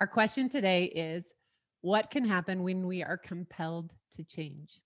Our question today is what can happen when we are compelled to change?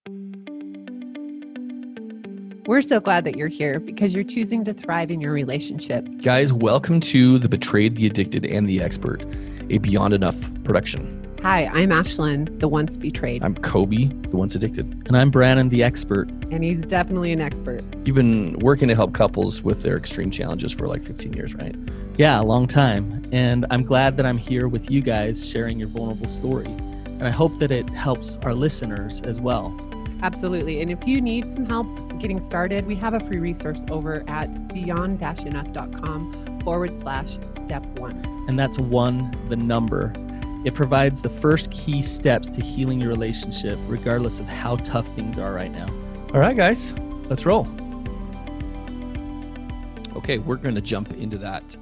We're so glad that you're here because you're choosing to thrive in your relationship. Guys, welcome to The Betrayed, the Addicted, and the Expert, a Beyond Enough production. Hi, I'm Ashlynn, the once betrayed. I'm Coby, the once addicted. And I'm Brandon, the expert. And he's definitely an expert. You've been working to help couples with their extreme challenges for like 15 years, right? Yeah, a long time. And I'm glad that I'm here with you guys sharing your vulnerable story. And I hope that it helps our listeners as well. Absolutely. And if you need some help getting started, we have a free resource over at beyond enough.com forward slash step one. And that's one, the number. It provides the first key steps to healing your relationship, regardless of how tough things are right now. All right, guys, let's roll. Okay, we're going to jump into that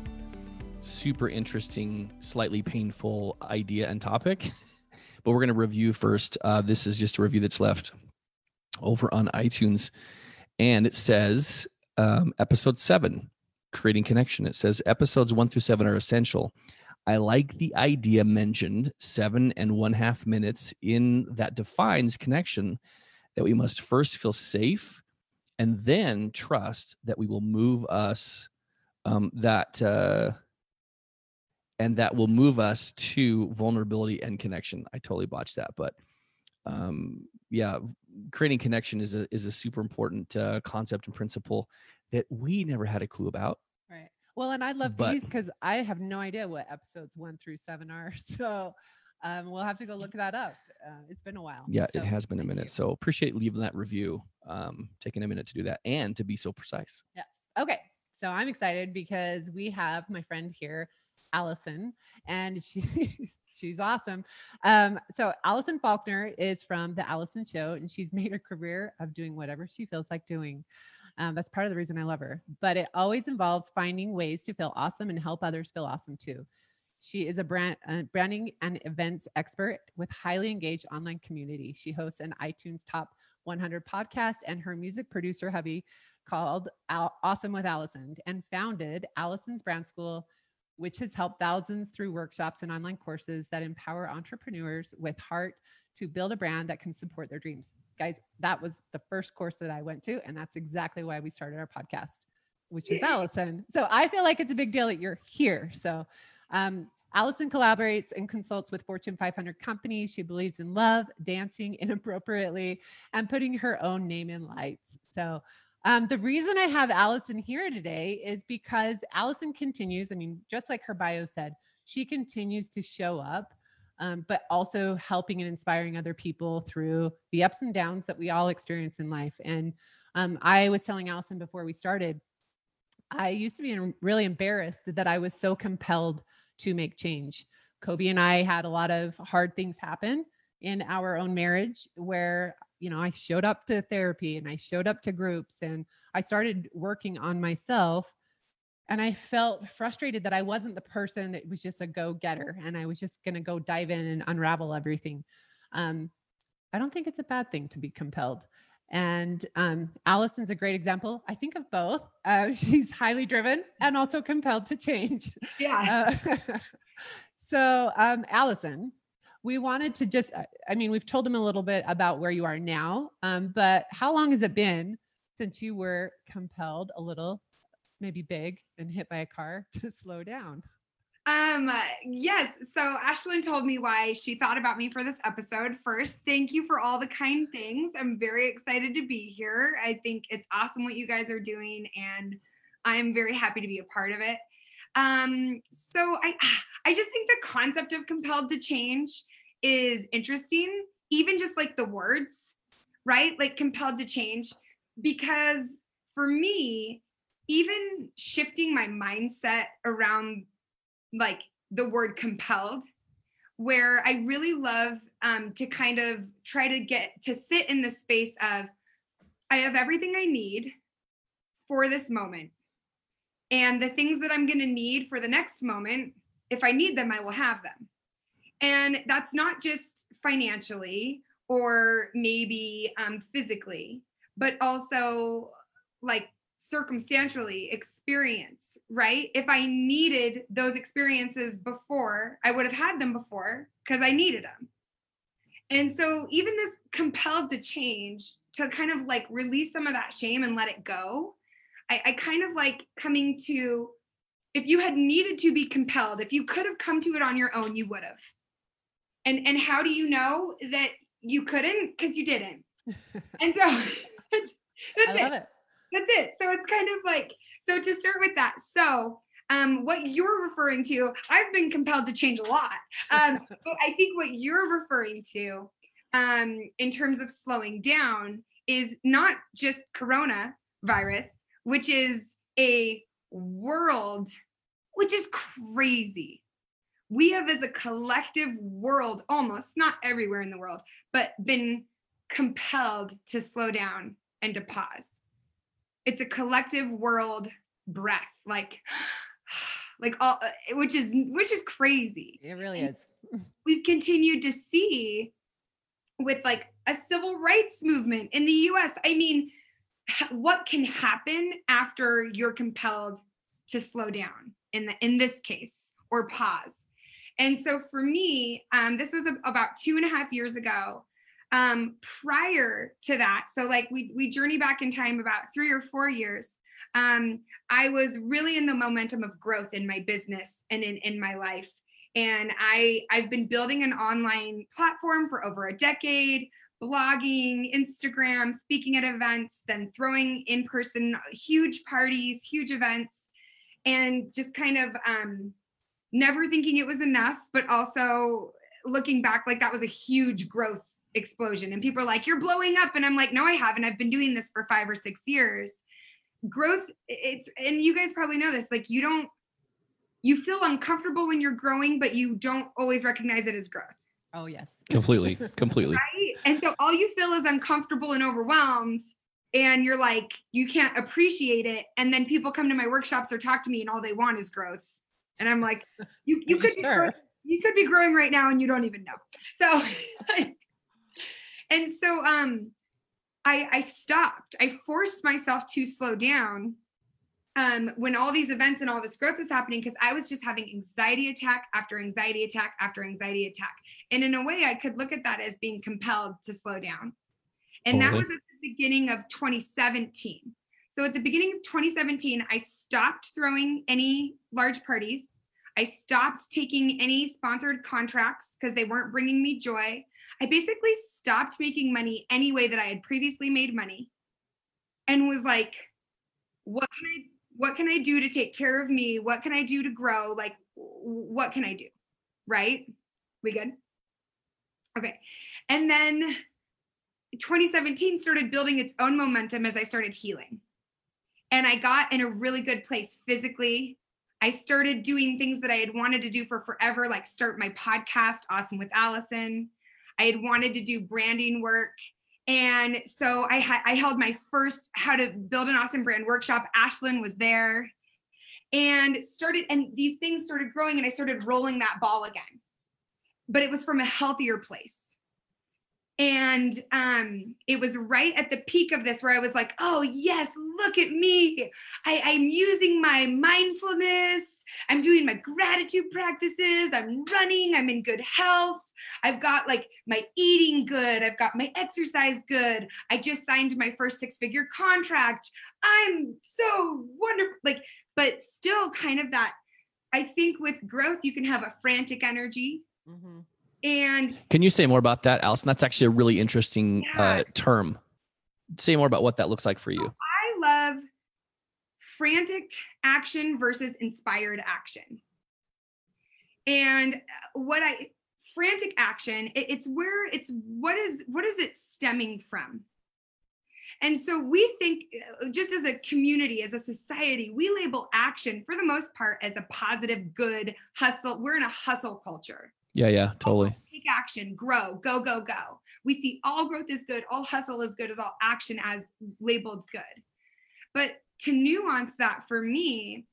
super interesting, slightly painful idea and topic. but we're going to review first. Uh, this is just a review that's left over on iTunes. And it says um, episode seven, creating connection. It says episodes one through seven are essential. I like the idea mentioned seven and one half minutes in that defines connection that we must first feel safe and then trust that we will move us um, that uh, and that will move us to vulnerability and connection. I totally botched that, but um, yeah, creating connection is a is a super important uh, concept and principle that we never had a clue about. Right. Well, and I love but, these because I have no idea what episodes one through seven are. So um, we'll have to go look that up. Uh, it's been a while. Yeah, so, it has been a minute. You. So appreciate leaving that review, um, taking a minute to do that, and to be so precise. Yes. Okay. So I'm excited because we have my friend here, Alison, and she she's awesome. Um, so Alison Faulkner is from the Alison Show, and she's made a career of doing whatever she feels like doing. Um, that's part of the reason I love her. But it always involves finding ways to feel awesome and help others feel awesome too. She is a brand uh, branding and events expert with highly engaged online community. She hosts an iTunes Top 100 podcast and her music producer hubby called Al- Awesome with Alison and founded Alison's Brand School, which has helped thousands through workshops and online courses that empower entrepreneurs with heart to build a brand that can support their dreams guys, that was the first course that I went to. And that's exactly why we started our podcast, which is Alison. So I feel like it's a big deal that you're here. So, um, Alison collaborates and consults with Fortune 500 companies. She believes in love, dancing inappropriately, and putting her own name in lights. So, um, the reason I have Alison here today is because Alison continues, I mean, just like her bio said, she continues to show up um, but also helping and inspiring other people through the ups and downs that we all experience in life. And um, I was telling Alison before we started, I used to be really embarrassed that I was so compelled to make change. Coby and I had a lot of hard things happen in our own marriage where you know I showed up to therapy and I showed up to groups and I started working on myself and I felt frustrated that I wasn't the person that was just a go getter and I was just going to go dive in and unravel everything. Um, I don't think it's a bad thing to be compelled. And um, Alison's a great example. I think of both. Uh, she's highly driven and also compelled to change. Yeah. Uh, so, um, Alison, we wanted to just, I mean, we've told him a little bit about where you are now, um, but how long has it been since you were compelled a little maybe big and hit by a car to slow down? Um, yes. So Ashlynn told me why she thought about me for this episode. First, thank you for all the kind things. I'm very excited to be here. I think it's awesome what you guys are doing, and I'm very happy to be a part of it. Um, so I I just think the concept of compelled to change is interesting, even just like the words, right? Like compelled to change, because for me, even shifting my mindset around like the word compelled where i really love um, to kind of try to get to sit in the space of i have everything i need for this moment and the things that i'm going to need for the next moment if i need them i will have them and that's not just financially or maybe um, physically but also like circumstantially experience right? If I needed those experiences before, I would have had them before because I needed them. And so, even this compelled to change, to kind of like release some of that shame and let it go, I, I kind of like coming to if you had needed to be compelled, if you could have come to it on your own, you would have. And and how do you know that you couldn't? Because you didn't. and so that's, that's I it. love it. That's it. So it's kind of like so to start with that. So um, what you're referring to, I've been compelled to change a lot. Um, but I think what you're referring to um, in terms of slowing down is not just coronavirus, which is a world, which is crazy. We have, as a collective world, almost not everywhere in the world, but been compelled to slow down and to pause. It's a collective world breath, like, like all, uh, which is which is crazy It really And- is. we've continued to see with like a civil rights movement in the US. I mean, what can happen after you're compelled to slow down in the in this case or pause? And so for me, um, this was a- about two and a half years ago. Um, prior to that, so like we we journey back in time about three or four years. Um, I was really in the momentum of growth in my business and in in my life and i i've been building an online platform for over a decade blogging instagram speaking at events then throwing in person huge parties huge events and just kind of um never thinking it was enough but also looking back like that was a huge growth explosion and people are like you're blowing up and i'm like no i haven't i've been doing this for 5 or 6 years growth it's and you guys probably know this like you don't you feel uncomfortable when you're growing, but you don't always recognize it as growth, Oh yes. Completely, completely. right? And so all you feel is uncomfortable and overwhelmed, and you're like, you can't appreciate it. And then people come to my workshops or talk to me, and all they want is growth. And I'm like, you you could be growing, you could be growing right now, and you don't even know. So, and so um, I I stopped. I forced myself to slow down um, when all these events and all this growth was happening because I was just having anxiety attack after anxiety attack after anxiety attack. And in a way, I could look at that as being compelled to slow down. And that was at the beginning of 2017. So at the beginning of 2017, I stopped throwing any large parties. I stopped taking any sponsored contracts because they weren't bringing me joy. I basically stopped making money any way that I had previously made money and was like, what can I what can I do to take care of me? What can I do to grow? Like what can I do? Right? We good? Okay. And then 2017 started building its own momentum as I started healing. And I got in a really good place physically. I started doing things that I had wanted to do for forever, like start my podcast, Awesome with Alison. I had wanted to do branding work. And so I I held my first how to build an awesome brand workshop. Ashlynn was there and started and these things started growing and I started rolling that ball again. But it was from a healthier place. And um, it was right at the peak of this where I was like, oh, yes, look at me. I, I'm using my mindfulness. I'm doing my gratitude practices. I'm running. I'm in good health. I've got like my eating good. I've got my exercise good. I just signed my first six figure contract. I'm so wonderful. Like, but still kind of that. I think with growth, you can have a frantic energy. Mhm. And Can you say more about that, Alison? That's actually a really interesting Yeah. uh, term. Say more about what that looks like for you. I love frantic action versus inspired action. And uh, what I frantic action, it- it's where it's what is what is it stemming from? And so we think uh, just as a community, as a society, we label action for the most part as a positive, good hustle. We're in a hustle culture. Yeah, yeah, totally. Take action, grow, go, go, go. We see all growth is good, all hustle is good, as all action as labeled good. But to nuance that for me,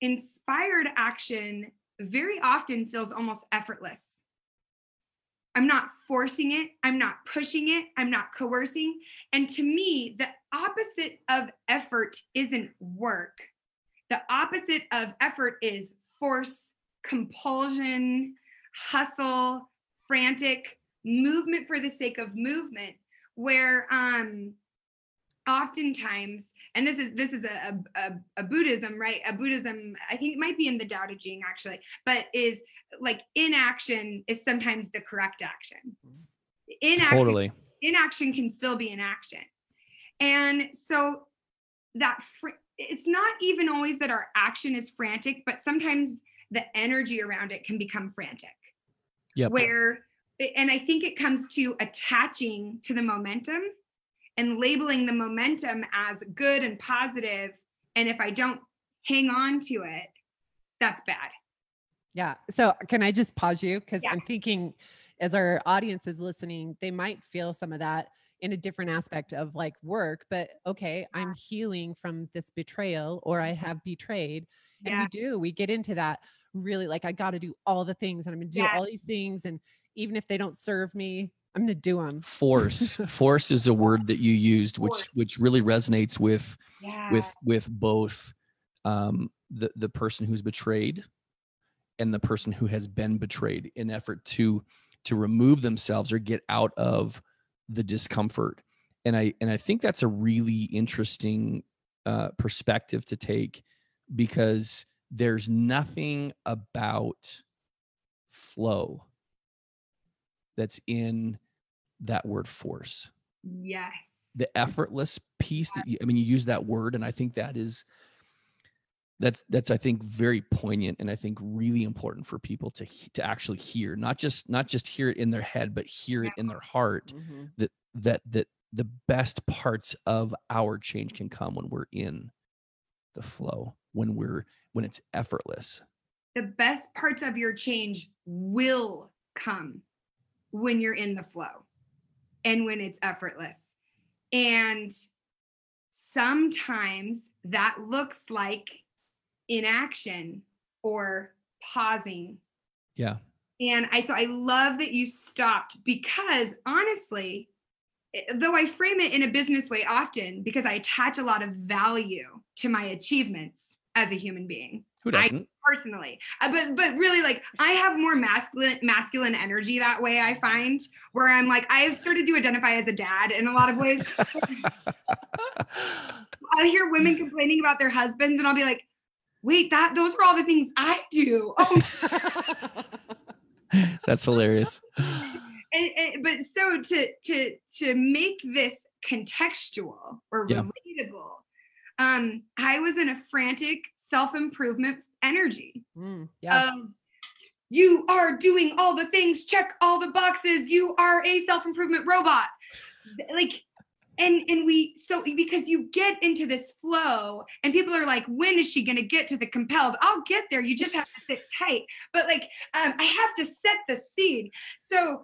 inspired action very often feels almost effortless. I'm not forcing it, I'm not pushing it, I'm not coercing. And to me, the opposite of effort isn't work. the opposite of effort is force, compulsion, hustle, frantic movement for the sake of movement where um oftentimes and this is this is a, a, a buddhism right a buddhism i think it might be in the Tao Te Ching actually but is like inaction is sometimes the correct action. Mm-hmm. Inaction Totally. inaction can still be inaction and so that fr- it's not even always that our action is frantic but sometimes the energy around it can become frantic. Yep. where and i think it comes to attaching to the momentum and labeling the momentum as good and positive. And if i don't hang on to it that's bad Yeah. So can I just pause you? Because Yeah. I'm thinking as our audience is listening, they might feel some of that in a different aspect of like work, but okay, I'm healing from this betrayal or I have betrayed. And yeah we do, we get into that really like, I got to do all the things and I'm going to do Yes. all these things. And even if they don't serve me, I'm going to do them. Force. Force is a word that you used, which Force. which really resonates with yeah with with both um, the the person who's betrayed and the person who has been betrayed in effort to to remove themselves or get out of the discomfort. And i and i think that's a really interesting uh, perspective to take because there's nothing about flow that's in that word force. Yes. The effortless piece that you, I mean, you use that word, and I think that is that's that's I think very poignant, and I think really important for people to to actually hear, not just not just hear it in their head, but hear it in their heart. Mm-hmm. That that that the best parts of our change can come when we're in the flow, when we're when it's effortless. the best parts of your change will come when you're in the flow and when it's effortless. And sometimes that looks like inaction or pausing. Yeah, And I so I love that you stopped because honestly, eh, though I frame it in a business way often because I attach a lot of value to my achievements as a human being who doesn't? personally Uh, but but really like i have more masculine masculine energy that way i find where i'm like i've started to identify as a dad in a lot of ways i hear women complaining about their husbands and i'll be like wait that those are all the things i do oh that's hilarious. and, and- but so to to to make this contextual or Yeah. relatable um i was in a frantic self-improvement energy Mm, yeah. of you are doing all the things, check all the boxes, you are a self-improvement robot. Like and and we so because you get into this flow and people are like when is she going to get to the compelled i'll get there you just have to sit tight but like um, i have to set the seed so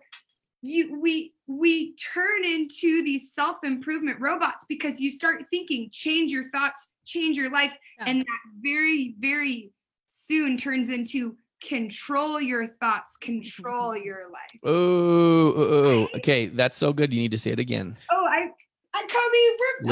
you we we turn into these self-improvement robots because you start thinking change your thoughts change your life Yeah. and that very very soon turns into control your thoughts control your life Oh, oh, oh, Right? okay, that's so good. You need to say it again. oh i i come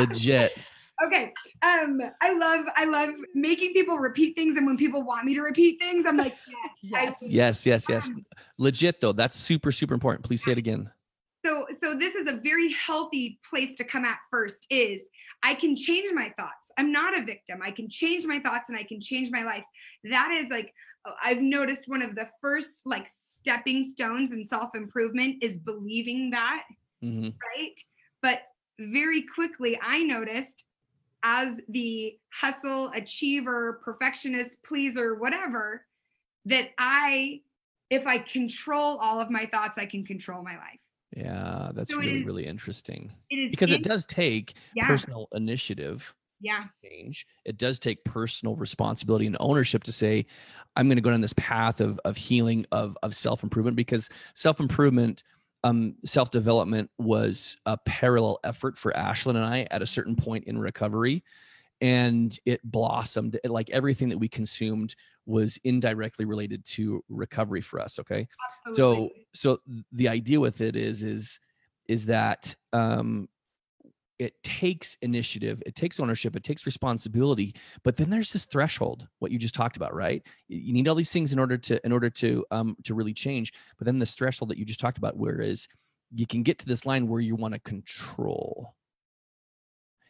in Legit. okay um i love i love making people repeat things and when people want me to repeat things i'm like yes, I- Yes, yes, yes. Legit though. That's super, super important. Please say it again. so so this is a very healthy place to come at first is i can change my thoughts i'm not a victim i can change my thoughts and i can change my life that is like uh, i've noticed one of the first like stepping stones in self-improvement is believing that hmm right but very quickly i noticed as the hustle achiever perfectionist pleaser whatever that i if i control all of my thoughts i can control my life. Yeah, that's So really, is- really interesting. it is because it does take yeah. personal initiative yeah. change. It does take personal responsibility and ownership to say, I'm going to go down this path of of healing, of of self improvement, because self improvement, um, self development was a parallel effort for Ashlynn and I at a certain point in recovery, and it blossomed. Like everything that we consumed was indirectly related to recovery for us. Okay, so absolutely. so th- the idea with it is is is that um it takes initiative, it takes ownership, it takes responsibility. But then there's this threshold, what you just talked about, right? You need all these things in order to in order to um to really change. But then this threshold that you just talked about, where is you can get to this line where you want to control.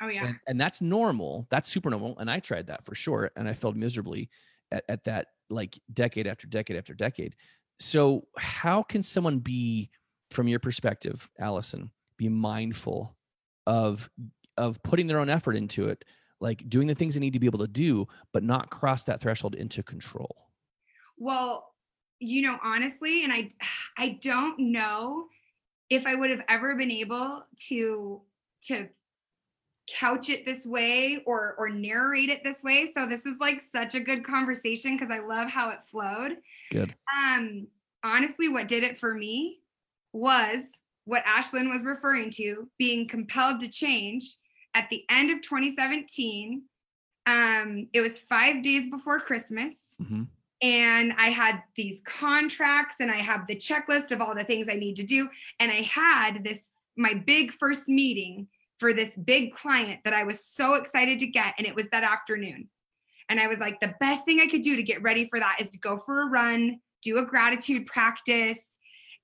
Oh yeah. And, and that's normal. That's super normal. And I tried that for sure. And I failed miserably at, at that like decade after decade after decade. So how can someone be, from your perspective, Alison, be mindful of of putting their own effort into it, like doing the things they need to be able to do, but not cross that threshold into control? Well, you know, honestly, and I I don't know if I would have ever been able to to couch it this way or or narrate it this way. So this is like such a good conversation because I love how it flowed. Good. Um honestly what did it for me was what Ashlynn was referring to, being compelled to change at the end of 2017. Um it was 5 days before Christmas hmm and I had these contracts and I have the checklist of all the things I need to do. And I had this, my big first meeting for this big client that I was so excited to get. And it was that afternoon. And I was like, the best thing I could do to get ready for that is to go for a run, do a gratitude practice.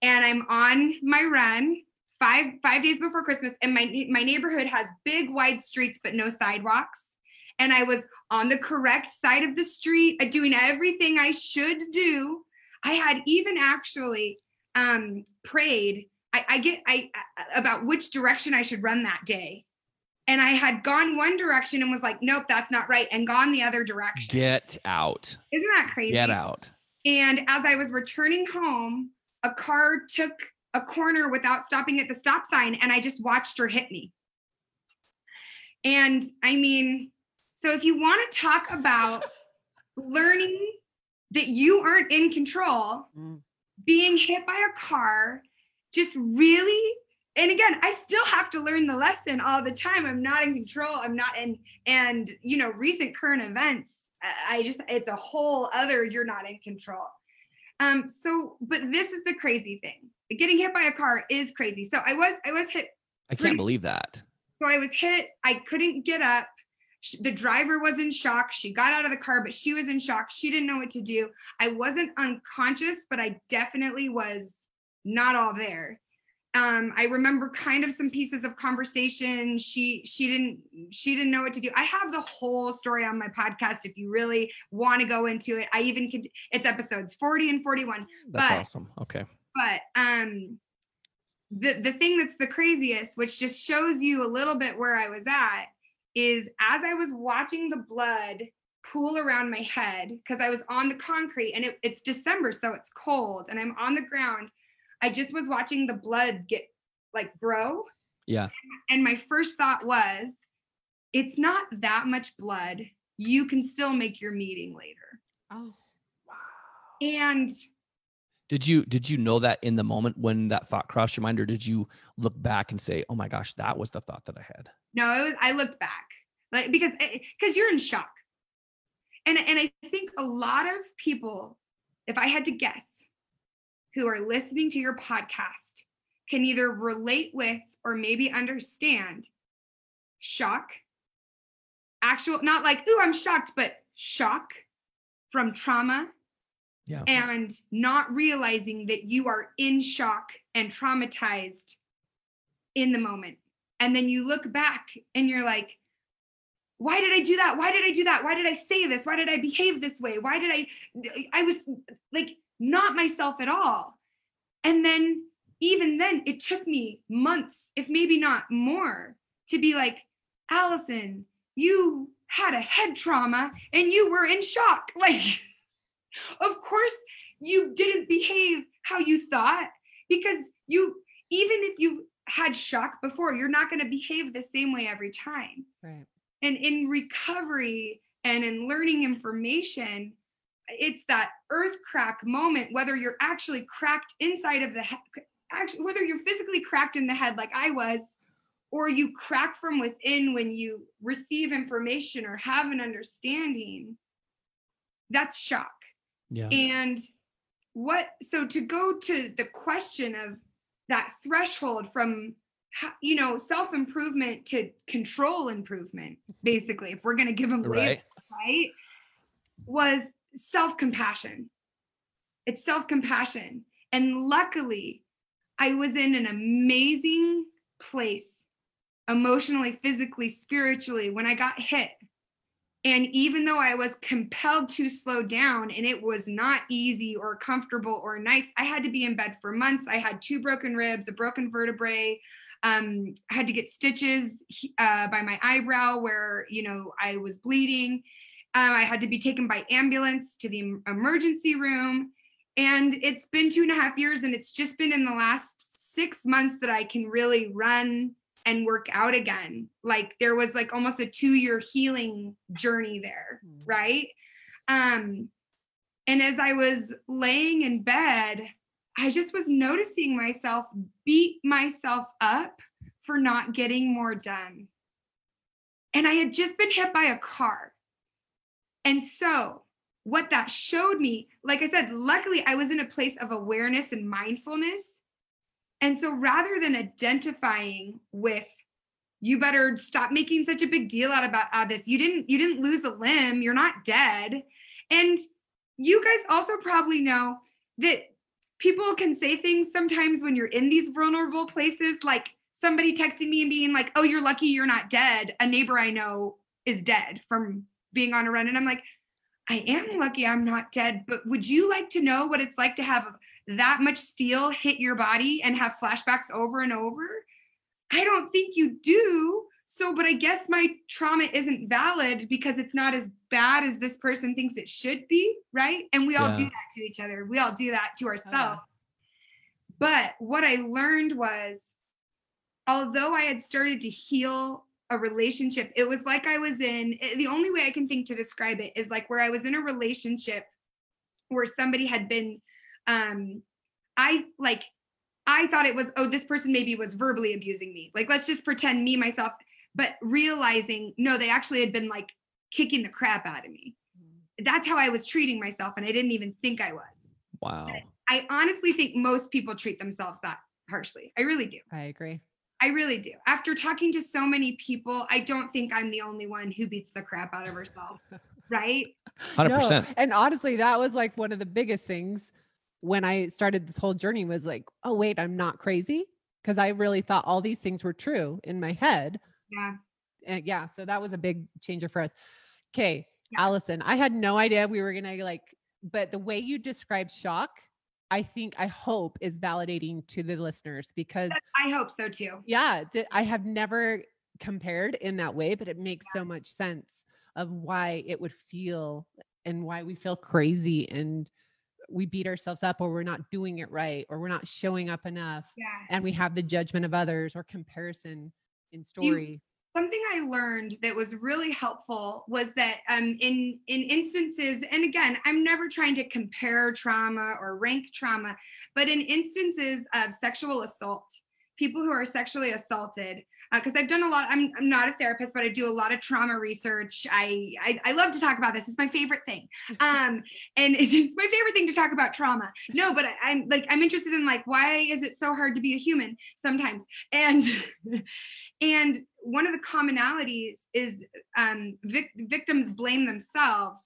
And I'm on my run five five days before Christmas. And my my neighborhood has big wide streets, but no sidewalks. And I was on the correct side of the street, uh, doing everything I should do. I had even actually um, prayed. I, I get I I- about which direction I should run that day, and I had gone one direction and was like, nope, that's not right, and gone the other direction. Get out. Isn't that crazy? Get out. And as I was returning home, a car took a corner without stopping at the stop sign, and I just watched her hit me. And I mean, so if you want to talk about learning that you aren't in control, Mm. being hit by a car, just really and again i still have to learn the lesson all the time i'm not in control i'm not in and you know recent current events I- i just it's a whole other you're not in control um so but this is the crazy thing getting hit by a car is crazy so i was i was hit I can't Pretty- believe that. so I was hit. I couldn't get up. The driver was in shock. She got out of the car, but she was in shock. She didn't know what to do. I wasn't unconscious, but I definitely was not all there. Um, I remember kind of some pieces of conversation. She she didn't she didn't know what to do. I have the whole story on my podcast if you really want to go into it. I even could it's episodes 40 and 41 That's But- awesome. Okay. but um the the thing that's the craziest which just shows you a little bit where i was at is as i was watching the blood pool around my head because i was on the concrete and it, it's december so it's cold and i'm on the ground i just was watching the blood get like grow Yeah. and my first thought was it's not that much blood you can still make your meeting later Oh, wow. and Did you did you know that in the moment when that thought crossed your mind, or did you look back and say, "Oh my gosh, that was the thought that I had"? No, it was, I looked back, like because eh, eh, because you're in shock, and and I think a lot of people, if I had to guess, who are listening to your podcast, can either relate with or maybe understand shock, actual not like ooh I'm shocked, but shock from trauma Yeah. and not realizing that you are in shock and traumatized in the moment. And then you look back and you're like, why did I do that? Why did I do that? Why did I say this? Why did I behave this way? Why did I? I was like not myself at all. And then, even then, it took me months, if maybe not more, to be like, Alison, you had a head trauma and you were in shock. Like, of course you didn't behave how you thought because you even if you've had shock before you're not going to behave the same way every time right. and in recovery and in learning information it's that earth crack moment whether you're actually cracked inside of the head actually whether you're physically cracked in the head like i was or you crack from within when you receive information or have an understanding that's shock Yeah. and what, so to go to the question of that threshold from you know, self improvement to control improvement, basically, if we're going to give them labels, Right. right? Was self compassion. It's self compassion. And luckily, I was in an amazing place emotionally, physically, spiritually when I got hit. And even though I was compelled to slow down and it was not easy or comfortable or nice, I had to be in bed for months. I had two broken ribs, a broken vertebrae. Um, I had to get stitches uh, by my eyebrow where, you know, I was bleeding. Um, I had to be taken by ambulance to the emergency room. And it's been two and a half years, and it's just been in the last six months that I can really run and work out again. Like there was like almost a two year healing journey there, Mm. right? Um, and as I was laying in bed, I just was noticing myself beat myself up for not getting more done. And I had just been hit by a car. And so, what that showed me, like I said, luckily I was in a place of awareness and mindfulness. And so, rather than identifying with, you better stop making such a big deal out about out of this. You didn't you didn't lose a limb. You're not dead. And you guys also probably know that people can say things sometimes when you're in these vulnerable places, like somebody texting me and being like, "Oh, you're lucky you're not dead." A neighbor I know is dead from being on a run, and I'm like, I am lucky I'm not dead, but would you like to know what it's like to have that much steel hit your body and have flashbacks over and over? I don't think you do. So, but I guess my trauma isn't valid because it's not as bad as this person thinks it should be, right? And we all do that to each other. We all do that to Oh, yeah. ourselves. But what I learned was, although I had started to heal a relationship, it was like I was in eh, the only way I can think to describe it is like where I was in a relationship where somebody had been, um, I like, I thought it was, oh, this person maybe was verbally abusing me. Like, let's just pretend me, myself, but realizing, no, they actually had been like kicking the crap out of me. That's how I was treating myself. And I didn't even think I was. Wow. I honestly think most people treat themselves that harshly. I really do. I agree. I really do. After talking to so many people, I don't think I'm the only one who beats the crap out of herself. right? Hundred No, percent. And honestly, that was like one of the biggest things when I started this whole journey was like, oh wait, I'm not crazy because I really thought all these things were true in my head. Yeah. And yeah, so that was a big changer for us. Okay, Yeah. Alison, I had no idea we were gonna like, but the way you described shock, I think I hope is validating to the listeners because I hope so too. yeah, I have never compared in that way, but it makes so much sense of why it would feel and why we feel crazy and we beat ourselves up or we're not doing it right or we're not showing up enough Yeah. and we have the judgment of others or comparison in story. Something I learned that was really helpful was that um, in in instances, and again, I'm never trying to compare trauma or rank trauma, but in instances of sexual assault, people who are sexually assaulted, because I've done a lot. I'm, I'm not a therapist, but I do a lot of trauma research. I, I I love to talk about this. It's my favorite thing, um, and it's my favorite thing to talk about trauma. No, but I, I'm like I'm interested in like why is it so hard to be a human sometimes, and and one of the commonalities is um, vic- victims blame themselves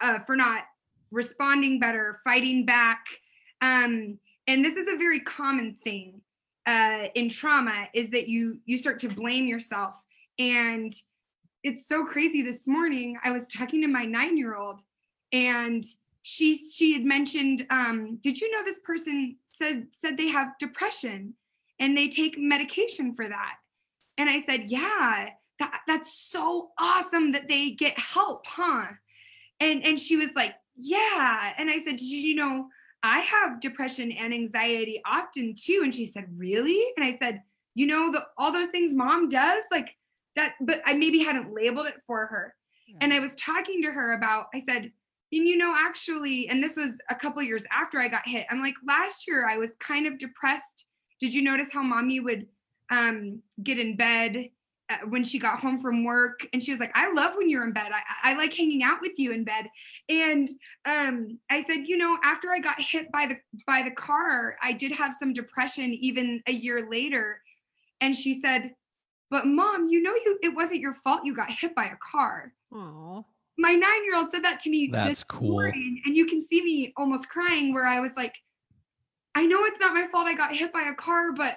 uh, for not responding better, fighting back. Um, and this is a very common thing uh, in trauma is that you you start to blame yourself. And it's so crazy. This morning, I was talking to my nine year old, and she she had mentioned, um, "Did you know this person said said they have depression, and they take medication for that?" And I said, "Yeah, that, that's so awesome that they get help, huh?" And and she was like, "Yeah." And I said, "Did you know I have depression and anxiety often too?" And she said, "Really?" And I said, "You know the all those things mom does like that, but I maybe hadn't labeled it for her." And I was talking to her about, I said, and you know, actually, and this was a couple years after I got hit. I'm like, last year I was kind of depressed. Did you notice how mommy would um, get in bed uh, when she got home from work? And she was like, I love when you're in bed. I, I like hanging out with you in bed. And um, I said, you know, after I got hit by the by the car, I did have some depression even a year later. And she said, But mom, you know you it wasn't your fault you got hit by a car. Oh, My nine-year-old said that to me That's this cool. morning, and you can see me almost crying where I was like, I know it's not my fault I got hit by a car, but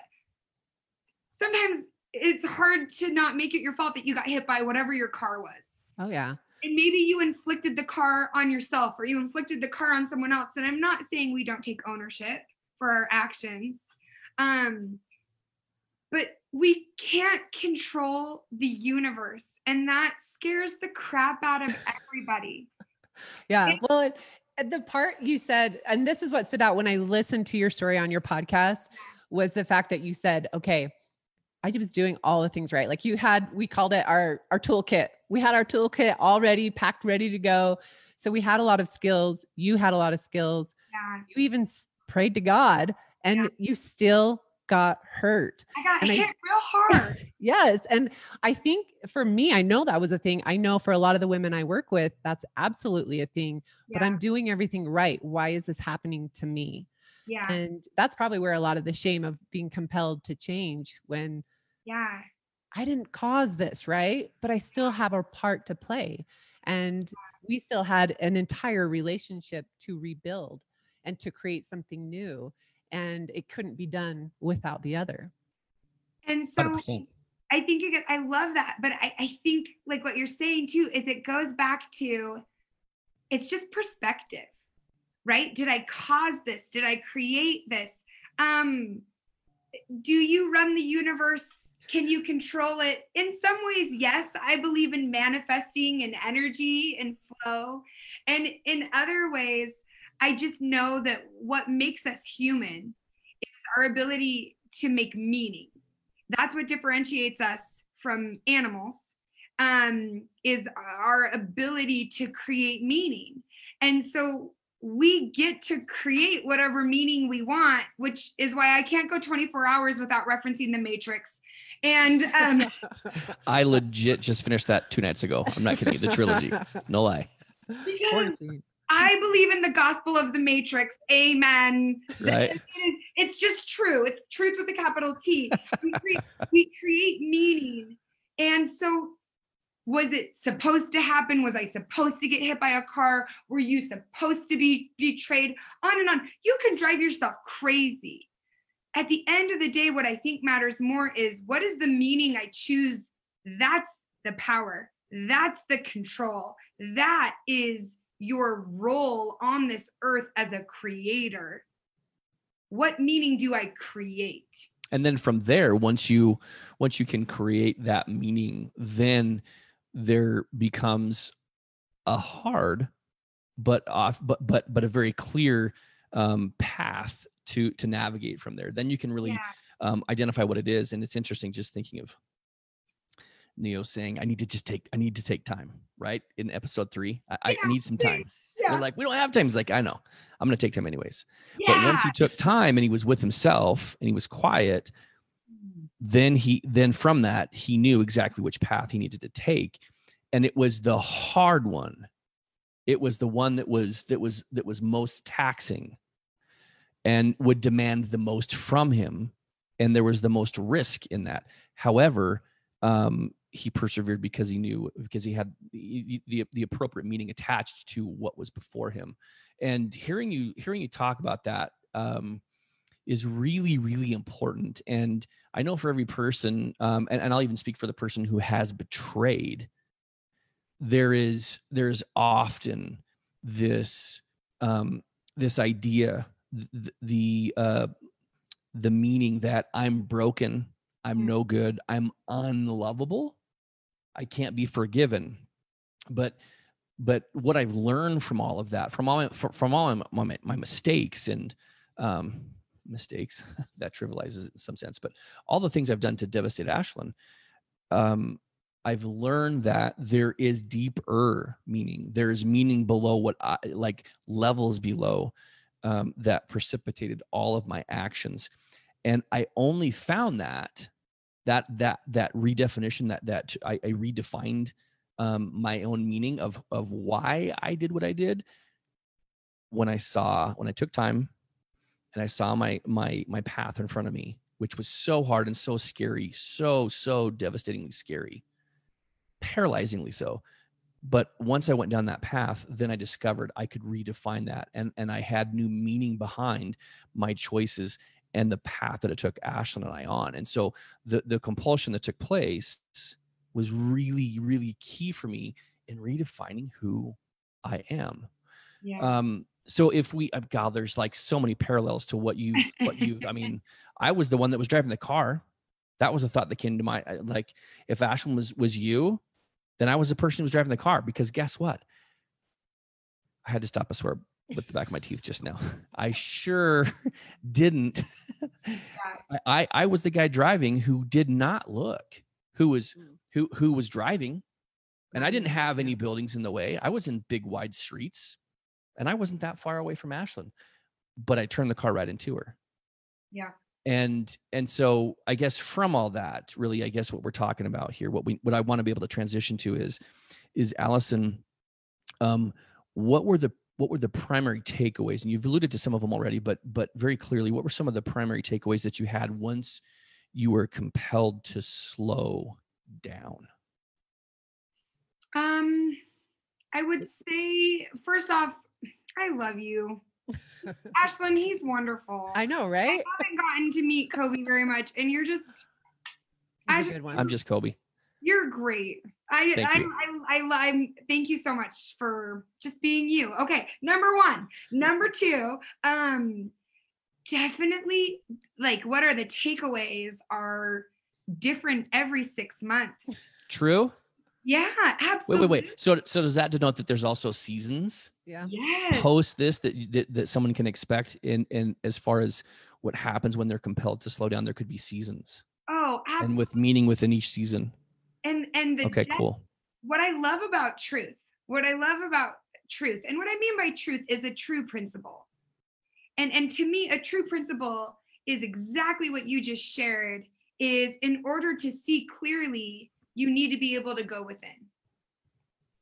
sometimes it's hard to not make it your fault that you got hit by whatever your car was. oh yeah. And maybe you inflicted the car on yourself or you inflicted the car on someone else. And I'm not saying we don't take ownership for our actions. Um, but we can't control the universe. And that scares the crap out of everybody. Yeah. It- Well, it, and the part you said, and this is what stood out when I listened to your story on your podcast, was the fact that you said, okay, I was doing all the things right. Like you had, we called it our our toolkit. We had our toolkit already packed, ready to go. So we had a lot of skills. You had a lot of skills. Yeah. You even prayed to God, and Yeah. you still got hurt. I got And I- hit real hard. Yes. And I think for me, I know that was a thing. I know for a lot of the women I work with, that's absolutely a thing, but I'm doing everything right. Why is this happening to me? Yeah. And that's probably where a lot of the shame of being compelled to change when Yeah. I didn't cause this, right? But I still have a part to play. And we still had an entire relationship to rebuild and to create something new. And it couldn't be done without the other. And so 100%. I think it, I love that, but I, I think like what you're saying too is it goes back to it's just perspective, right? Did I cause this? Did I create this? Um, do you run the universe? Can you control it? In some ways, yes. I believe in manifesting and energy and flow. And in other ways, I just know that what makes us human is our ability to make meaning that's what differentiates us from animals um, is our ability to create meaning and so we get to create whatever meaning we want which is why i can't go 24 hours without referencing the matrix and um, I legit just finished that two nights ago. I'm not kidding. you, The trilogy. No lie. because Quarantine. i believe in the gospel of the matrix amen Right. It is, it's just true. It's truth with a capital T. We create, we create meaning. And so, was it supposed to happen? Was I supposed to get hit by a car? Were you supposed to be betrayed? On and on. You can drive yourself crazy. At the end of the day, what I think matters more is what is the meaning I choose? That's the power. That's the control. That is your role on this earth as a creator what meaning do i create and then from there once you once you can create that meaning then there becomes a hard but off but but but a very clear um, path to to navigate from there. Then you can really yeah. um, identify what it is and it's interesting just thinking of neo saying i need to just take i need to take time right in episode three. I, I need some time. yeah. They're like we don't have time. He's like i know. I'm gonna take time anyways. But once he took time and he was with himself and he was quiet then he then from that he knew exactly which path he needed to take. And it was the hard one. It was the one that was that was that was most taxing and would demand the most from him. And there was the most risk in that. However um he persevered because he knew because he had the, the the appropriate meaning attached to what was before him. And hearing you hearing you talk about that um is really really important and i know for every person um and, and i'll even speak for the person who has betrayed there is there's often this um this idea th- the uh the meaning that i'm broken i'm Mm. no good i'm unlovable i can't be forgiven but but what i've learned from all of that from all my, from all my, my, my mistakes and um mistakes that trivializes it in some sense but all the things i've done to devastate Ashlynn um i've learned that there is deeper meaning. There's meaning below what i like levels below um, that precipitated all of my actions. And i only found that that that that redefinition that that i, I redefined um, my own meaning of of why i did what i did when i saw when i took time and i saw my my my path in front of me which was so hard and so scary, so, so devastatingly scary, paralyzingly so. But once I went down that path, then I discovered I could redefine that. And, and I had new meaning behind my choices and the path that it took Ashlynn and I on. And so the, the compulsion that took place was really, really key for me in redefining who I am. Yeah. Um, so if we, uh, God, there's like so many parallels to what you, what you, I mean, I was the one that was driving the car. That was a thought that came to my, like, if Ashlynn was, was you, then I was the person who was driving the car because guess what? I had to stop a swear with the back of my teeth just now. I sure didn't. I, I, I was the guy driving who did not look, who was, Mm. who, who was driving and I didn't have any buildings in the way. I was in big wide streets and I wasn't that far away from Ashlynn, but I turned the car right into her. Yeah. And and so I guess from all that, really, I guess what we're talking about here, what we what I want to be able to transition to is is Alison, um, what were the what were the primary takeaways? And you've alluded to some of them already, but but very clearly, what were some of the primary takeaways that you had once you were compelled to slow down? Um, I would say first off, I love you, Ashlynn. He's wonderful. I know, right? I haven't gotten to meet Coby very much, and you're just I He's a just- good one. I'm just Coby. you're great. I Thank I, you. I I I thank you so much for just being you. Okay, number one, number two, um, definitely like what are the takeaways are different every six months. True. Yeah, Wait, absolutely. wait, wait. wait. So, so does that denote that there's also seasons yeah. Yes. post this that, that that someone can expect in in as far as what happens when they're compelled to slow down? There could be seasons, oh, absolutely. and with meaning within each season. And and the Okay, depth cool. what I love about truth, what I love about truth, and what I mean by truth is a true principle. And and to me, a true principle is exactly what you just shared. Is in order to see clearly, you need to be able to go within.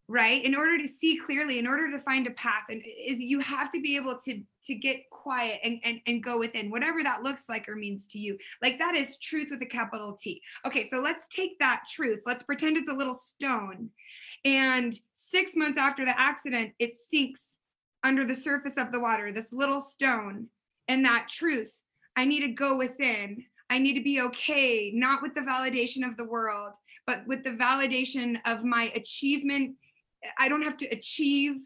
Right? In order to see clearly, in order to find a path, and is you have to be able to to get quiet and, and and go within, whatever that looks like or means to you. Like that is truth with a capital T. Okay, so let's take that truth. Let's pretend it's a little stone. And six months after the accident, it sinks under the surface of the water, this little stone. And that truth, I need to go within. I need to be okay, not with the validation of the world, but with the validation of my achievement. I don't have to achieve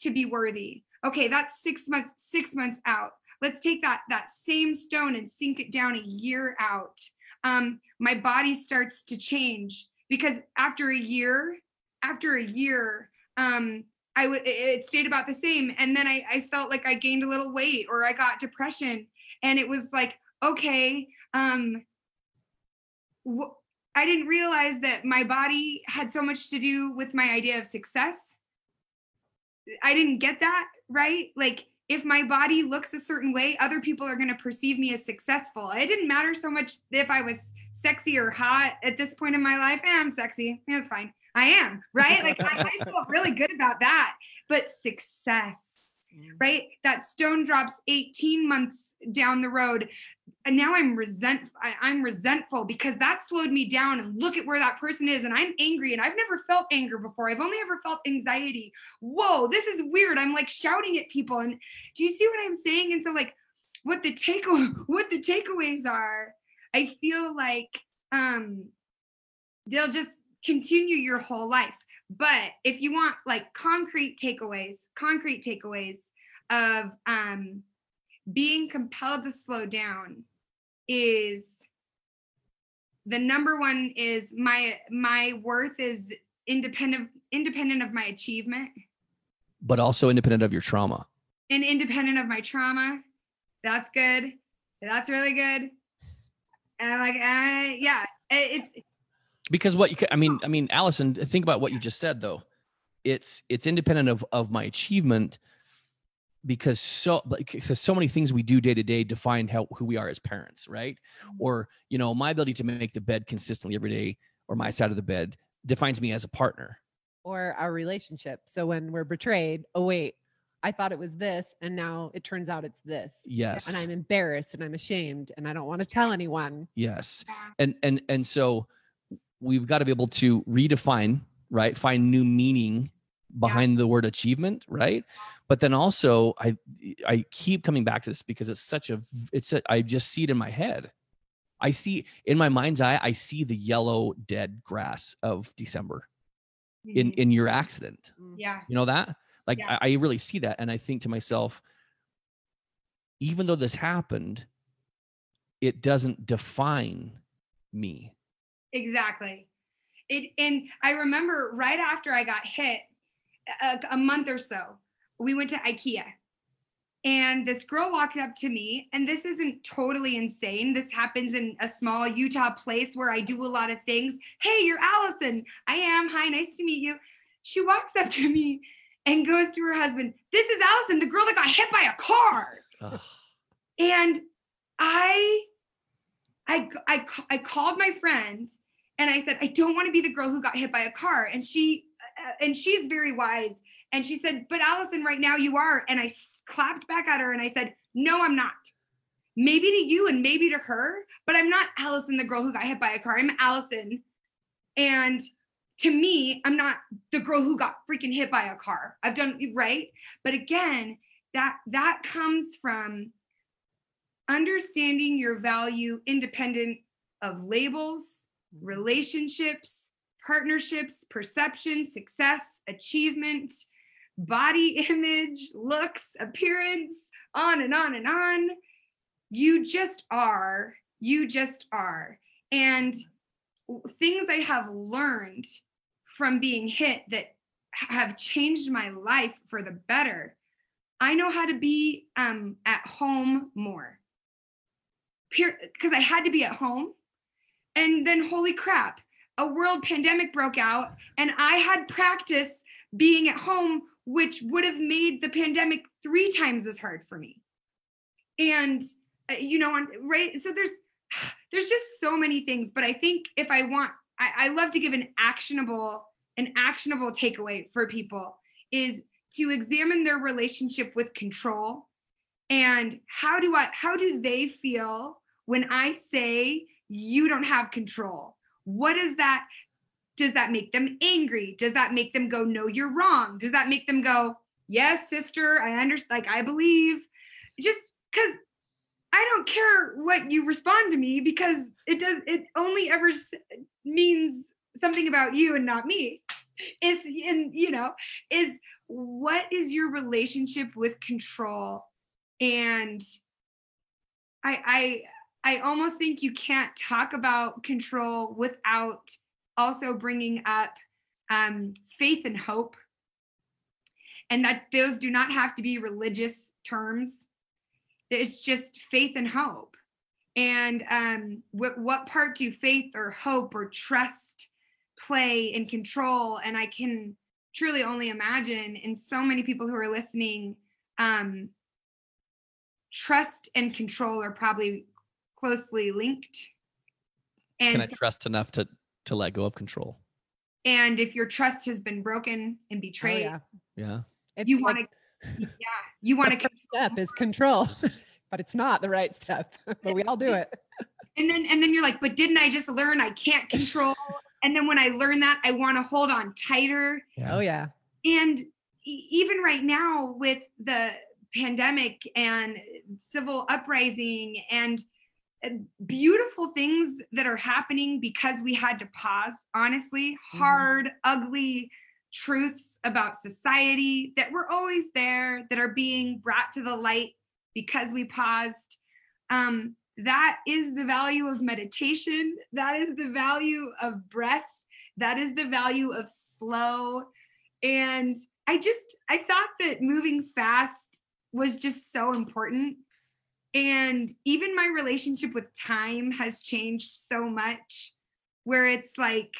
to be worthy. Okay, that's six months, six months out. Let's take that that same stone and sink it down a year out um, my body starts to change because after a year, after a year, um, I would it- stayed about the same, and then I, I felt like I gained a little weight or I got depression, and it was like okay, um, wh- I didn't realize that my body had so much to do with my idea of success. I didn't get that right, like if my body looks a certain way, other people are going to perceive me as successful. It didn't matter so much if I was sexy or hot at this point in my life. Eh, I'm sexy. It's fine. I am, right? Like I, I feel really good about that. But success, right? That stone drops 18 months down the road. And now I'm resent I, I'm resentful because that slowed me down and look at where that person is and I'm angry and I've never felt anger before. I've only ever felt anxiety. Whoa, this is weird. I'm like shouting at people and do you see what I'm saying? And so like what the take what the takeaways are, I feel like um they'll just continue your whole life. But if you want like concrete takeaways, concrete takeaways of um being compelled to slow down is the number one is my my worth is independent independent of my achievement But also independent of your trauma. and independent of my trauma. That's good. That's really good. And I'm like, uh, yeah, it's because what you i mean i mean alison think about what you just said though it's it's independent of of my achievement because so like because so many things we do day to day define how who we are as parents right mm-hmm. or you know my ability to make the bed consistently every day or my side of the bed defines me as a partner Or our relationship. So when we're betrayed, oh wait, I thought it was this, and now it turns out it's this. yes And I'm embarrassed and I'm ashamed and I don't want to tell anyone. yes and and and so we've got to be able to redefine right find new meaning behind the word achievement right but then also i i keep coming back to this because it's such a it's a, i just see it in my head i see in my mind's eye i see the yellow dead grass of december in Mhm. in your accident yeah. you know that like Yeah. I, I really see that and i think to myself even though this happened it doesn't define me Exactly. It and I remember right after I got hit, a, a month or so, we went to IKEA, and this girl walked up to me, and this isn't totally insane. This happens in a small Utah place where I do a lot of things. Hey, you're Alison. I am. Hi, nice to meet you. She walks up to me and goes to her husband. This is Alison, the girl that got hit by a car Ugh. and I, I, I, I called my friend and I said, I don't want to be the girl who got hit by a car. And she, uh, and she's very wise. And she said, but Alison, right now you are. And I clapped back at her and I said, no, I'm not. Maybe to you and maybe to her, but I'm not Alison, the girl who got hit by a car. I'm Alison. And to me, I'm not the girl who got freaking hit by a car. I've done right. But again, that that comes from understanding your value independent of labels, relationships, partnerships, perception, success, achievement, body image, looks, appearance, on and on and on. You just are. You just are. And things I have learned from being hit that have changed my life for the better. I know how to be um, at home more because I had to be at home. And then, holy crap, a world pandemic broke out, and I had practice being at home, which would have made the pandemic three times as hard for me. And uh, you know, on right. So there's there's just so many things. But I think if I want, I, I love to give an actionable an actionable takeaway for people is to examine their relationship with control and how do i how do they feel when i say you don't have control. What is that? Does that make them angry? Does that make them go no you're wrong. Does that make them go yes sister i understand like i believe. Just because i don't care what you respond to me because it does it only ever means something about you and not me. Is and you know is what is your relationship with control? And i i i almost think you can't talk about control without also bringing up um, faith and hope. And that those do not have to be religious terms. It's just faith and hope. And um, what, what part do faith or hope or trust play in control? And i can truly only imagine and so many people who are listening um, trust and control are probably closely linked and can i so- trust enough to to let go of control and if your trust has been broken and Oh, betrayed yeah. yeah It's you like want to yeah you want to first step is control, but it's not the right step. But we all do it. and then and then you're like but didn't i just learn i can't control and then when i learn that i want to hold on tighter Oh yeah. and e- even right now with the pandemic and civil uprising and beautiful things that are happening because we had to pause honestly Mhm. hard ugly truths about society that were always there that are being brought to the light because we paused. Um, that is the value of meditation. That is the value of breath. That is the value of slow. And i just i thought that moving fast was just so important and even my relationship with time has changed so much where it's like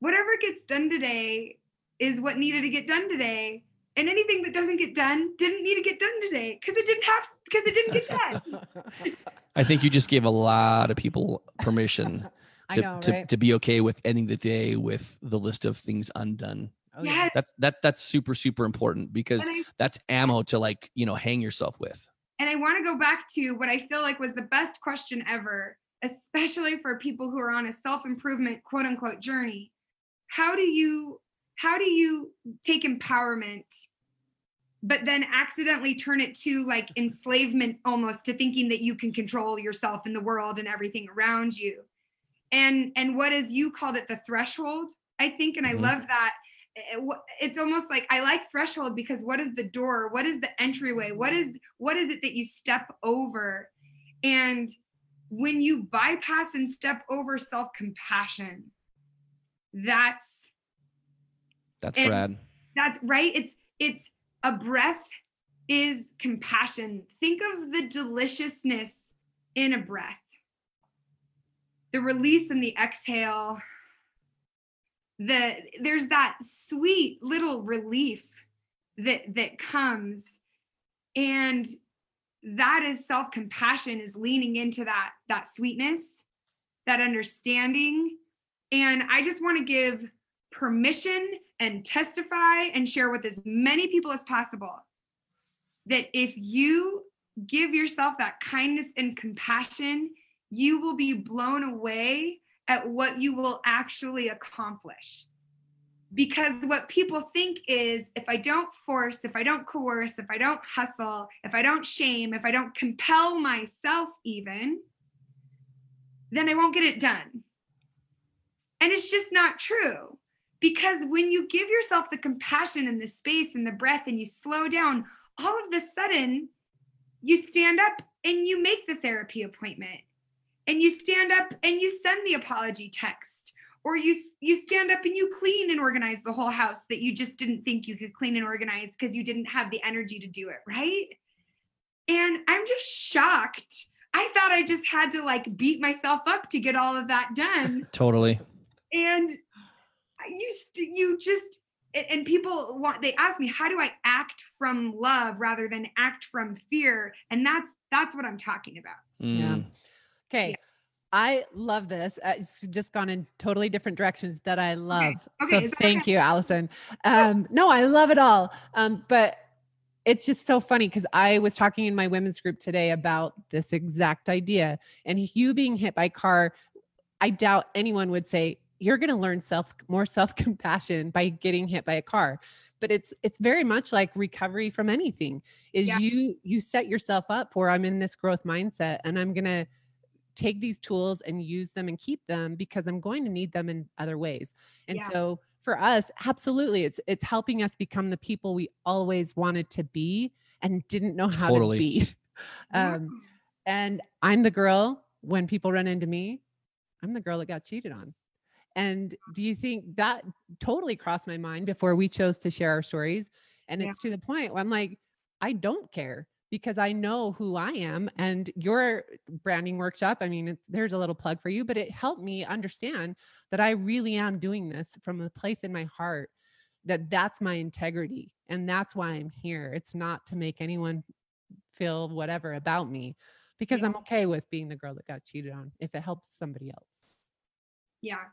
whatever gets done today is what needed to get done today and anything that doesn't get done didn't need to get done today because it didn't have because it didn't get done i think you just gave a lot of people permission to, know, to, right? to be okay with ending the day with the list of things undone Oh, Yes. That's that that's super super important because I, that's ammo to like you know hang yourself with. And I want to go back to what I feel like was the best question ever, especially for people who are on a self-improvement quote unquote journey. How do you how do you take empowerment but then accidentally turn it to like enslavement almost to thinking that you can control yourself and the world and everything around you and and what is you called it the threshold i think and i Mhm. love that Eh, it's almost like i like threshold because what is the door? What is the entryway? What is what is it that you step over? And when you bypass and step over self-compassion that's That's rad. that's right? It's it's a breath is compassion. Think of the deliciousness in a breath. The release and the exhale the there's that sweet little relief that that comes. And that is self-compassion is leaning into that that sweetness that understanding. And i just want to give permission and testify and share with as many people as possible that if you give yourself that kindness and compassion, you will be blown away at what you will actually accomplish. Because what people think is if I don't force, if I don't coerce, if I don't hustle, if I don't shame, if I don't compel myself, even, then I won't get it done. And it's just not true because when you give yourself the compassion and the space and the breath and you slow down all of a sudden you stand up and you make the therapy appointment and you stand up and you send the apology text or you you stand up and you clean and organize the whole house that you just didn't think you could clean and organize because you didn't have the energy to do it right? And i'm just shocked. I thought i just had to like beat myself up to get all of that done. Totally. and you st- you just and people want they ask me how do i act from love rather than act from fear? And that's that's what i'm talking about. Mm. Yeah. Okay. Yeah. I love this. Uh, it's just gone in totally different directions that I love. Okay, is So thank okay? you, Alison. Um, no, I love it all. Um, but it's just so funny because I was talking in my women's group today about this exact idea. And you being hit by car, I doubt anyone would say you're going to learn self more self compassion by getting hit by a car. But it's it's very much like recovery from anything. Is Yeah. you you set yourself up for I'm in this growth mindset and I'm gonna take these tools and use them and keep them because I'm going to need them in other ways. And Yeah. so for us, absolutely, it's it's helping us become the people we always wanted to be and didn't know how Totally. to be. Um, and I'm the girl when people run into me, I'm the girl that got cheated on. And do you think that totally crossed my mind before we chose to share our stories? And Yeah. it's to the point where I'm like, I don't care because I know who I am. And your branding workshop, I mean, it's, there's a little plug for you, but it helped me understand that I really am doing this from a place in my heart that that's my integrity and that's why I'm here. It's not to make anyone feel whatever about me because. I'm okay with being the girl that got cheated on if it helps somebody else. yeah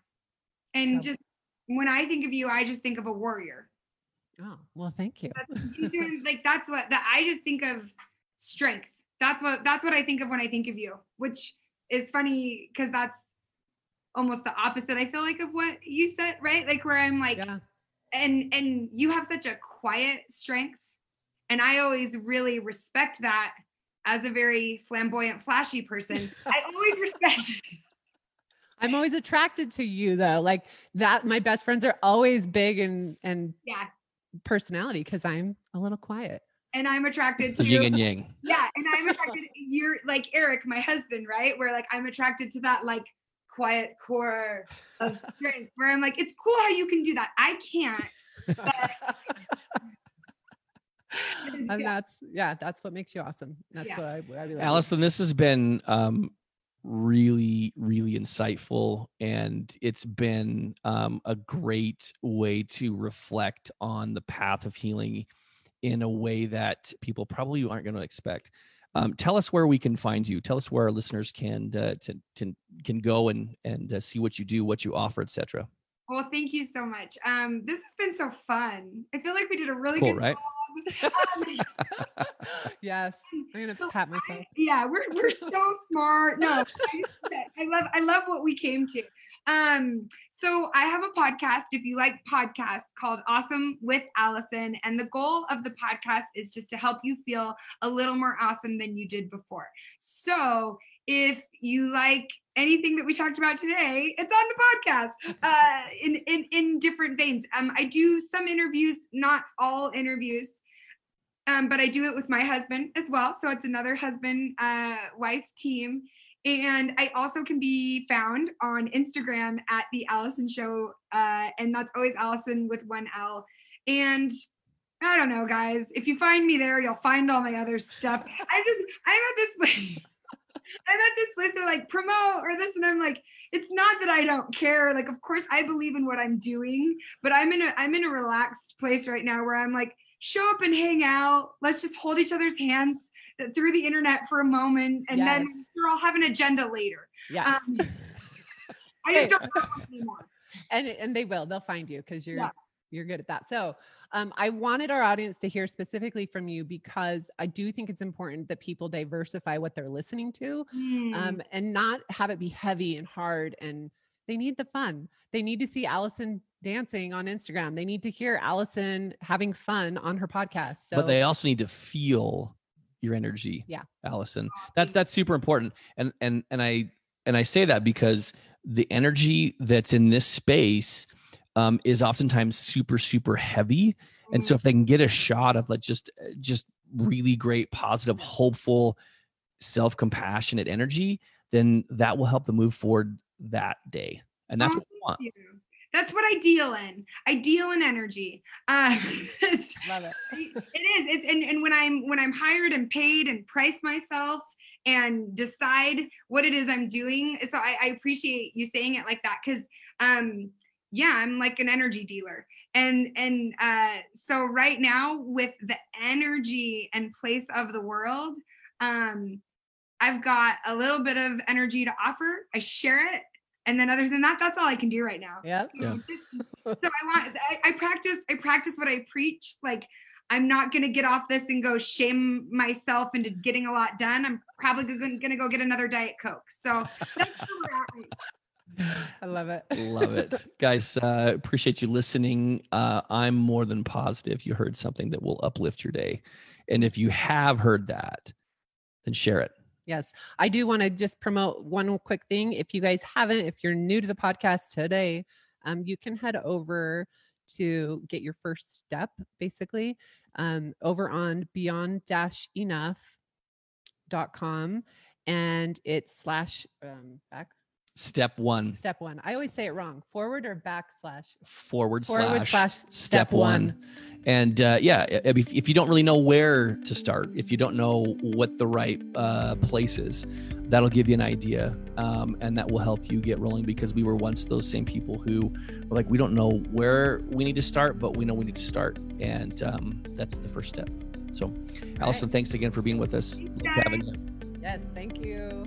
and So- just when i think of you i just think of a warrior Oh, well, thank you. That's- do you see what- like that's what that i just think of strength that's what that's what i think of when i think of you which is funny because that's almost the opposite i feel like of what you said right like where i'm like Yeah. and and you have such a quiet strength and i always really respect that as a very flamboyant flashy person i always respect I'm always attracted to you though. Like that my best friends are always big and and yeah personality because I'm a little quiet. And i'm attracted to Yin and yang. yeah and i'm attracted you're like eric my husband right where like i'm attracted to that like quiet core of strength where i'm like it's cool how you can do that i can't and that's yeah, that's what makes you awesome. That's Yeah. what I, what I really like. Alison, this has been um, really, really insightful, and it's been um, a great way to reflect on the path of healing in a way that people probably aren't going to expect. Um, tell us where we can find you. Tell us where our listeners can uh, to, to, can go and and uh, see what you do, what you offer, etc. Well, thank you so much. Um, this has been so fun. I feel like we did a really cool, good right? job. Um, yes. I'm gonna So pat myself. yeah, we're we're so smart. No, I, I love I love what we came to. Um, so I have a podcast. If you like podcasts, called Awesome with Alison, and the goal of the podcast is just to help you feel a little more awesome than you did before. So if you like anything that we talked about today, it's on the podcast uh, in in in different veins. Um, I do some interviews, not all interviews um, but I do it with my husband as well. So it's another husband uh, wife team. And I also can be found on Instagram at the Alison Show, uh, and that's always Alison with one L. And I don't know, guys. If you find me there, you'll find all my other stuff. I just I'm at this place. I'm at this list of like promote or this, and I'm like, it's not that I don't care. Like, of course, I believe in what I'm doing, but I'm in a I'm in a relaxed place right now where I'm like, show up and hang out. Let's just hold each other's hands through the internet for a moment, and then Yes. sure I'll have an agenda later. Yes. Um, I just don't know anymore. and and they will they'll find you because you're Yeah. you're good at that so um, i wanted our audience to hear specifically from you because i do think it's important that people diversify what they're listening to Hmm. um, and not have it be heavy and hard and they need the fun they need to see alison dancing on instagram they need to hear alison having fun on her podcast so but they also need to feel your energy Yeah. alison. That's that's super important. And and and i and i say that because the energy that's in this space um, is oftentimes super super heavy. And so if they can get a shot of like just uh, just really great positive hopeful self-compassionate energy then that will help them move forward that day. And that's what we want. That's what I deal in. I deal in energy. Uh, it's, love it it is. It's, and, and when I'm when I'm hired and paid and price myself and decide what it is I'm doing. So I, I appreciate you saying it like that because um yeah, I'm like an energy dealer. And and uh so right now with the energy and place of the world, um I've got a little bit of energy to offer. I share it. And then other than that, that's all I can do right now. Yep. Yeah. so I want I, I practice I practice what I preach. Like I'm not gonna get off this and go shame myself into getting a lot done. I'm probably gonna, gonna go get another diet coke. So that's where we're at right i love it Love it. Guys, uh, appreciate you listening. Uh, I'm more than positive you heard something that will uplift your day. And if you have heard that, then share it. Yes, I do want to just promote one quick thing. If you guys haven't, if you're new to the podcast today, um, you can head over to get your first step, basically, um, over on beyond-enough.com, and it's slash um, back Step one, step one. I always say it wrong. Forward or backslash forward, forward slash, slash step one. And uh, yeah, if, if you don't really know where to start, if you don't know what the right uh, place is, that'll give you an idea. Um, and that will help you get rolling because we were once those same people who were like, we don't know where we need to start, but we know we need to start. And um, that's the first step. So, Alison, thanks again for being with us. Thanks, having you. Yes, thank you.